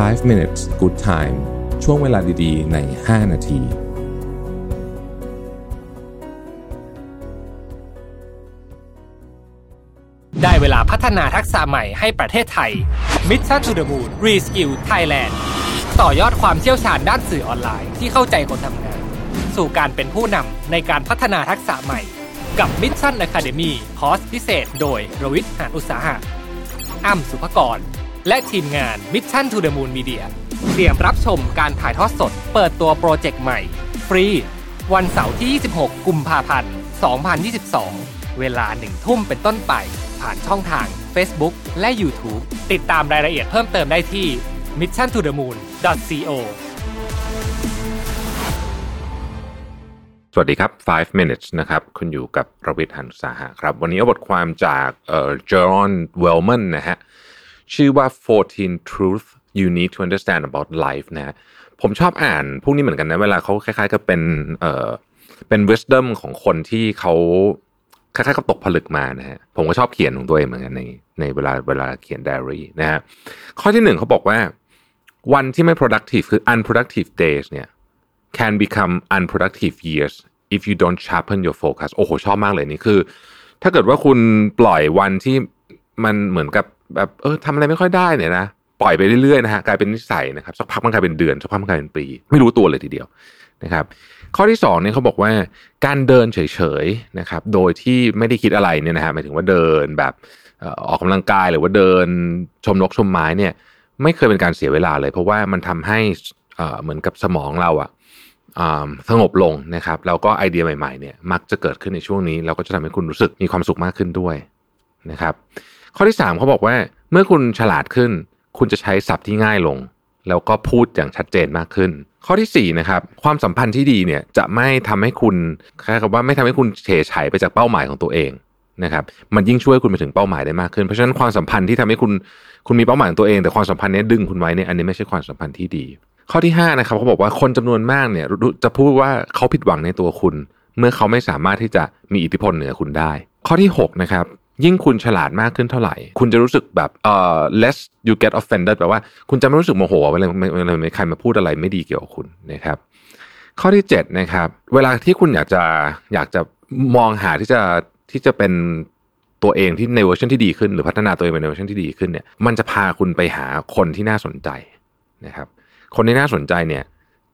5 minutes good time ช่วงเวลาดีๆ ใน 5 นาที ได้เวลาพัฒนาทักษะใหม่ให้ประเทศไทย Mission to the Moon Reskill Thailand ต่อยอดความเชี่ยวชาญด้านสื่อออนไลน์ที่เข้าใจคนทำงาน สู่การเป็นผู้นำในการพัฒนาทักษะใหม่ กับ Mission Academy คอร์สพิเศษ โดยรวิทย์หานอุตสาหะอ้ำสุภกร และทีมงาน Mission to the Moon Media เตรียมรับชมการถ่ายทอดสด เปิดตัวโปรเจกต์ใหม่ ฟรี วันเสาร์ที่ 26 กุมภาพันธ์ 2022 เวลาหนึ่งทุ่มเป็นต้นไป ผ่านช่องทาง Facebook และ YouTube ติดตามรายละเอียดเพิ่มเติมได้ที่ mission to the moon co สวัสดีครับ 5 minutes นะครับ คุณอยู่กับประวิทย์หันสาหะครับ วันนี้เอาบทความจากเอ่อจอห์นเวลแมนนะฮะ ชื่อว่า 14 truth you need to understand about life นะฮะผมชอบอ่านพวกนี้เหมือนกันนะ เวลาเขาคล้ายๆกับเป็นเอ่อเป็น wisdom ของคนที่เขาคล้ายๆกับตกผลึกมานะฮะผมก็ชอบเขียนของตัวเองเหมือนกันในในเวลาเวลาเขียนไดอารี่นะฮะข้อที่หนึ่งเขาบอกว่าวันที่ไม่ productive คือ unproductive days เนี่ย can become unproductive years if you don't sharpen your focus โอ้โห ชอบมากเลยนี่คือ ถ้าเกิดว่าคุณปล่อยวันที่มันเหมือนกับ แบบเออทำอะไรไม่ค่อยได้เนี่ยนะปล่อยไปเรื่อยๆนะฮะกลายเป็นนิสัยนะครับสักพักมันกลายเป็นเดือนสักพักมันกลายเป็นปี ไม่รู้ตัวเลยทีเดียวนะครับ ข้อที่สองเนี่ยเขาบอกว่าการเดินเฉยๆนะครับโดยที่ไม่ได้คิดอะไรเนี่ยนะฮะหมายถึงว่าเดินแบบออออกกำลังกายหรือว่าเดินชมนกชมไม้เนี่ยไม่เคยเป็นการเสียเวลาเลย เพราะว่ามันทำให้เอ่อเหมือนกับสมองเราอะอ่าสงบลงนะครับแล้วก็ไอเดียใหม่ๆเนี่ยมักจะเกิดขึ้นในช่วงนี้ เราก็จะทำให้คุณรู้สึกมีความสุขมากขึ้นด้วยนะครับ ข้อที่สามเขาบอกว่า เมื่อคุณฉลาดขึ้น คุณจะใช้ศัพท์ที่ง่ายลง แล้วก็พูดอย่างชัดเจนมากขึ้น ข้อที่สี่นะครับความสัมพันธ์ที่ดีเนี่ยจะไม่ทำให้คุณคล้ายกับว่าไม่ทำให้คุณเฉยฉายไปจากเป้าหมายของตัวเองนะครับมันยิ่งช่วยคุณไปถึงเป้าหมายได้มากขึ้น เพราะฉะนั้นความสัมพันธ์ที่ทำให้คุณคุณมีเป้าหมายของตัวเอง แต่ความสัมพันธ์เนี้ยดึงคุณไว้เนี่ยอันนี้ไม่ใช่ความสัมพันธ์ที่ดี ข้อที่5นะครับเขาบอกว่าคนจำนวนมากเนี่ยจะพูดว่าเขาผิดหวังในตัวคุณ เมื่อเขาไม่สามารถที่จะมีอิทธิพลเหนือคุณได้ ข้อที่6นะครับ ยิ่งคุณฉลาดมากขึ้นเท่าไหร่ คุณจะรู้สึกแบบเอ่อ less you get offended แปลว่าคุณจะไม่รู้สึกโมโหเวลาเวลาใครมาพูดอะไรไม่ดีเกี่ยวกับคุณนะครับ ข้อที่7นะครับ เวลาที่คุณอยากจะอยากจะมองหาที่จะที่จะเป็นตัวเองที่ในเวอร์ชันที่ดีขึ้นหรือพัฒนาตัวเองเป็นในเวอร์ชันที่ดีขึ้นเนี่ย มันจะพาคุณไปหาคนที่น่าสนใจนะครับ คนที่น่าสนใจเนี่ย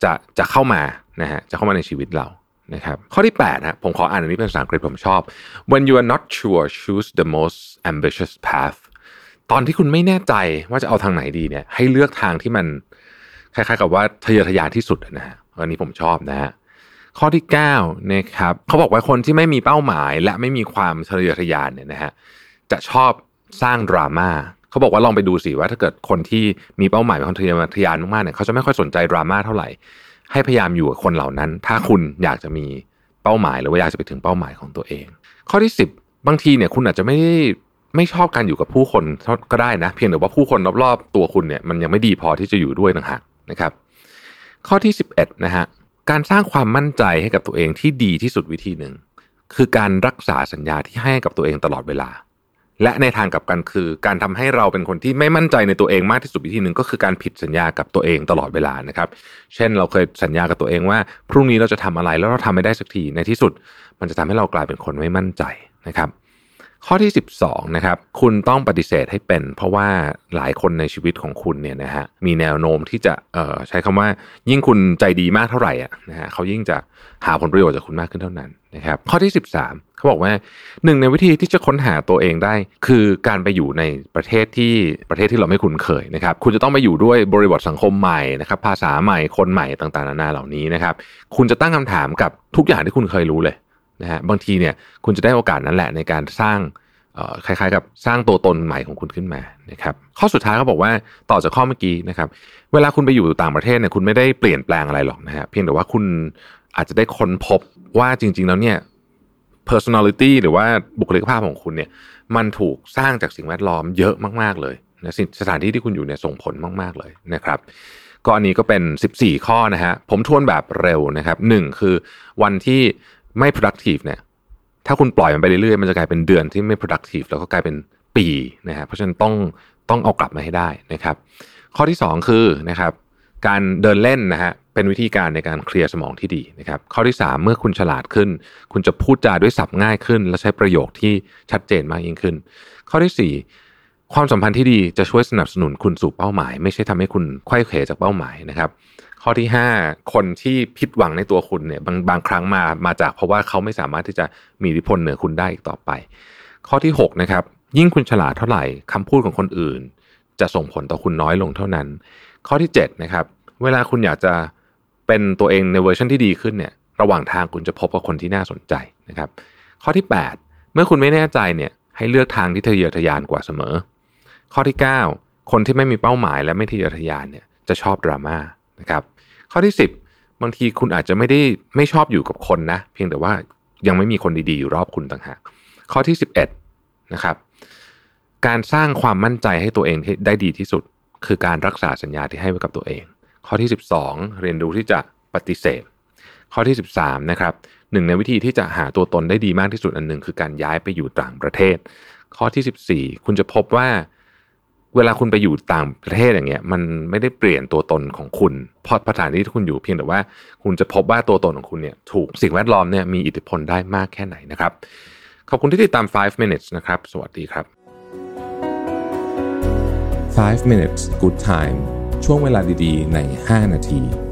จะจะเข้ามานะฮะจะเข้ามาในชีวิตเรา นะครับข้อที่8นะผมขออ่านอันนี้เป็นภาษาอังกฤษผมชอบ when you are not sure choose the most ambitious path ตอนที่คุณไม่แน่ใจว่าจะเอาทางไหนดีเนี่ย ให้เลือกทางที่มันคล้ายๆกับว่าทะเยอทะยานที่สุดนะฮะอันนี้ผมชอบนะฮะข้อที่9นะครับเขาบอกว่าคนที่ไม่มีเป้าหมาย และไม่มีความทะเยอทะยานเนี่ยนะฮะจะชอบสร้างดราม่าเขาบอกว่าลองไปดูสิว่าถ้าเกิดคนที่มีเป้าหมายเป็นคนทะเยอทะยานมากๆเนี่ยเขาจะไม่ค่อยสนใจดราม่าเท่าไหร่ ให้พยายามอยู่กับคนเหล่านั้น ถ้าคุณอยากจะมีเป้าหมายหรือว่าอยากจะไปถึงเป้าหมายของตัวเอง ข้อที่ 10 บางทีเนี่ยคุณอาจจะไม่ได้ไม่ชอบการอยู่กับผู้คนก็ได้นะ เพียงแต่ว่าผู้คนรอบๆตัวคุณเนี่ยมันยังไม่ดีพอที่จะอยู่ด้วยต่างหากนะครับ ข้อที่ 11นะฮะการสร้างความมั่นใจให้กับตัวเองที่ดีที่สุดวิธีหนึ่งคือการรักษาสัญญาที่ให้กับตัวเองตลอดเวลา และในทางกลับกันคือ การทำให้เราเป็นคนที่ไม่มั่นใจในตัวเองมากที่สุดวิธีหนึ่งก็คือการผิดสัญญากับตัวเองตลอดเวลานะครับ เช่นเราเคยสัญญากับตัวเองว่า พรุ่งนี้เราจะทำอะไรแล้วเราทำไม่ได้สักทีในที่สุด มันจะทำให้เรากลายเป็นคนไม่มั่นใจนะครับ ข้อที่ 12นะครับคุณต้องปฏิเสธให้เป็น เพราะว่าหลายคนในชีวิตของคุณเนี่ยนะฮะมีแนวโน้มที่จะเอ่อใช้คำว่า ยิ่งคุณใจดีมากเท่าไหร่อะนะฮะเขายิ่งจะหาผลประโยชน์จากคุณมากขึ้นเท่านั้นนะครับข้อที่ 13 เขาบอกว่าหนึ่งในวิธีที่จะค้นหาตัวเองได้ คือการไปอยู่ในประเทศที่ประเทศที่เราไม่คุ้นเคยนะครับ คุณจะต้องไปอยู่ด้วยบริบทสังคมใหม่นะครับภาษาใหม่คนใหม่ต่างๆนานาเหล่านี้นะครับ คุณจะตั้งคำถามกับทุกอย่างที่คุณเคยรู้เลย นะฮะบางทีเนี่ยคุณจะได้โอกาสนั้นแหละในการสร้างคล้ายๆ กับสร้างตัวตนใหม่ของคุณขึ้นมานะครับข้อสุดท้ายเขาบอกว่าต่อจากข้อเมื่อกี้นะครับเวลาคุณไปอยู่ต่างประเทศเนี่ยคุณไม่ได้เปลี่ยนแปลงอะไรหรอกนะฮะเพียงแต่ว่าคุณอาจจะได้ค้นพบว่าจริง ๆ แล้วเนี่ย personality หรือว่าบุคลิกภาพของคุณเนี่ยมันถูกสร้างจากสิ่งแวดล้อมเยอะมากๆเลยนะสถานที่ที่คุณอยู่เนี่ยส่งผลมากๆเลยนะครับก็อันนี้ก็เป็น 14 ข้อนะฮะผมทวนแบบเร็วนะครับหนึ่งคือวันที่ ไม่ productive เนี่ย ถ้าคุณปล่อยมันไปเรื่อยๆ มันจะกลายเป็นเดือนที่ไม่ productive แล้วก็กลายเป็นปีนะฮะ เพราะฉะนั้นต้องต้องเอากลับมาให้ได้นะครับ ข้อที่ 2 คือนะครับ การเดินเล่นนะฮะ เป็นวิธีการในการเคลียร์สมองที่ดีนะครับ ข้อที่ 3 เมื่อคุณฉลาดขึ้น คุณจะพูดจาด้วยศัพท์ง่ายขึ้น และใช้ประโยคที่ชัดเจนมากยิ่งขึ้น ข้อที่ 4ความสัมพันธ์ที่ดีจะช่วยสนับสนุนคุณสู่เป้าหมาย ไม่ใช่ทำให้คุณไขว้เขวจากเป้าหมายนะครับ ข้อที่ 5 คนที่ผิดหวังในตัวคุณเนี่ยบางบางครั้งมามาจากเพราะว่าเขาไม่สามารถที่จะมีอิทธิพลเหนือคุณได้อีกต่อไป ข้อที่6นะครับยิ่งคุณฉลาดเท่าไหร่คำพูดของคนอื่น จะส่งผลต่อคุณน้อยลงเท่านั้น ข้อที่7นะครับเวลาคุณอยากจะเป็นตัวเองในเวอร์ชันที่ดีขึ้นเนี่ยระหว่างทางคุณจะพบกับคนที่น่าสนใจนะครับ ข้อที่ 8 เมื่อคุณไม่แน่ใจเนี่ยให้เลือกทางที่ทะเยอทะยานกว่าเสมอ ข้อที่ 9 คนที่ไม่มีเป้าหมายและไม่ทะเยอทะยานเนี่ยจะชอบดราม่า นะครับ ข้อที่ 10 บางทีคุณอาจจะไม่ได้ไม่ชอบอยู่กับคนนะ เพียงแต่ว่ายังไม่มีคนดีๆอยู่รอบคุณต่างหากข้อที่ 11นะครับ การสร้างความมั่นใจให้ตัวเองได้ดีที่สุด คือการรักษาสัญญาที่ให้ไว้กับตัวเอง ข้อที่ 12 เรียนรู้ที่จะปฏิเสธ ข้อที่ 13นะครับหนึ่งในวิธีที่จะหาตัวตนได้ดีมากที่สุดอันหนึ่งคือการย้ายไปอยู่ต่างประเทศ ข้อที่ 14 คุณจะพบว่า เวลาคุณไปอยู่ต่างประเทศอย่างเงี้ย มันไม่ได้เปลี่ยนตัวตนของคุณเพราะสถานที่ที่คุณอยู่เพียงแต่ว่า คุณจะพบว่าตัวตนของคุณเนี่ยถูกสิ่งแวดล้อมเนี่ยมีอิทธิพลได้มากแค่ไหนนะครับ ขอบคุณที่ติดตาม 5 minutes นะครับ สวัสดีครับ 5 minutes good time ช่วงเวลาดีๆ ใน 5 นาที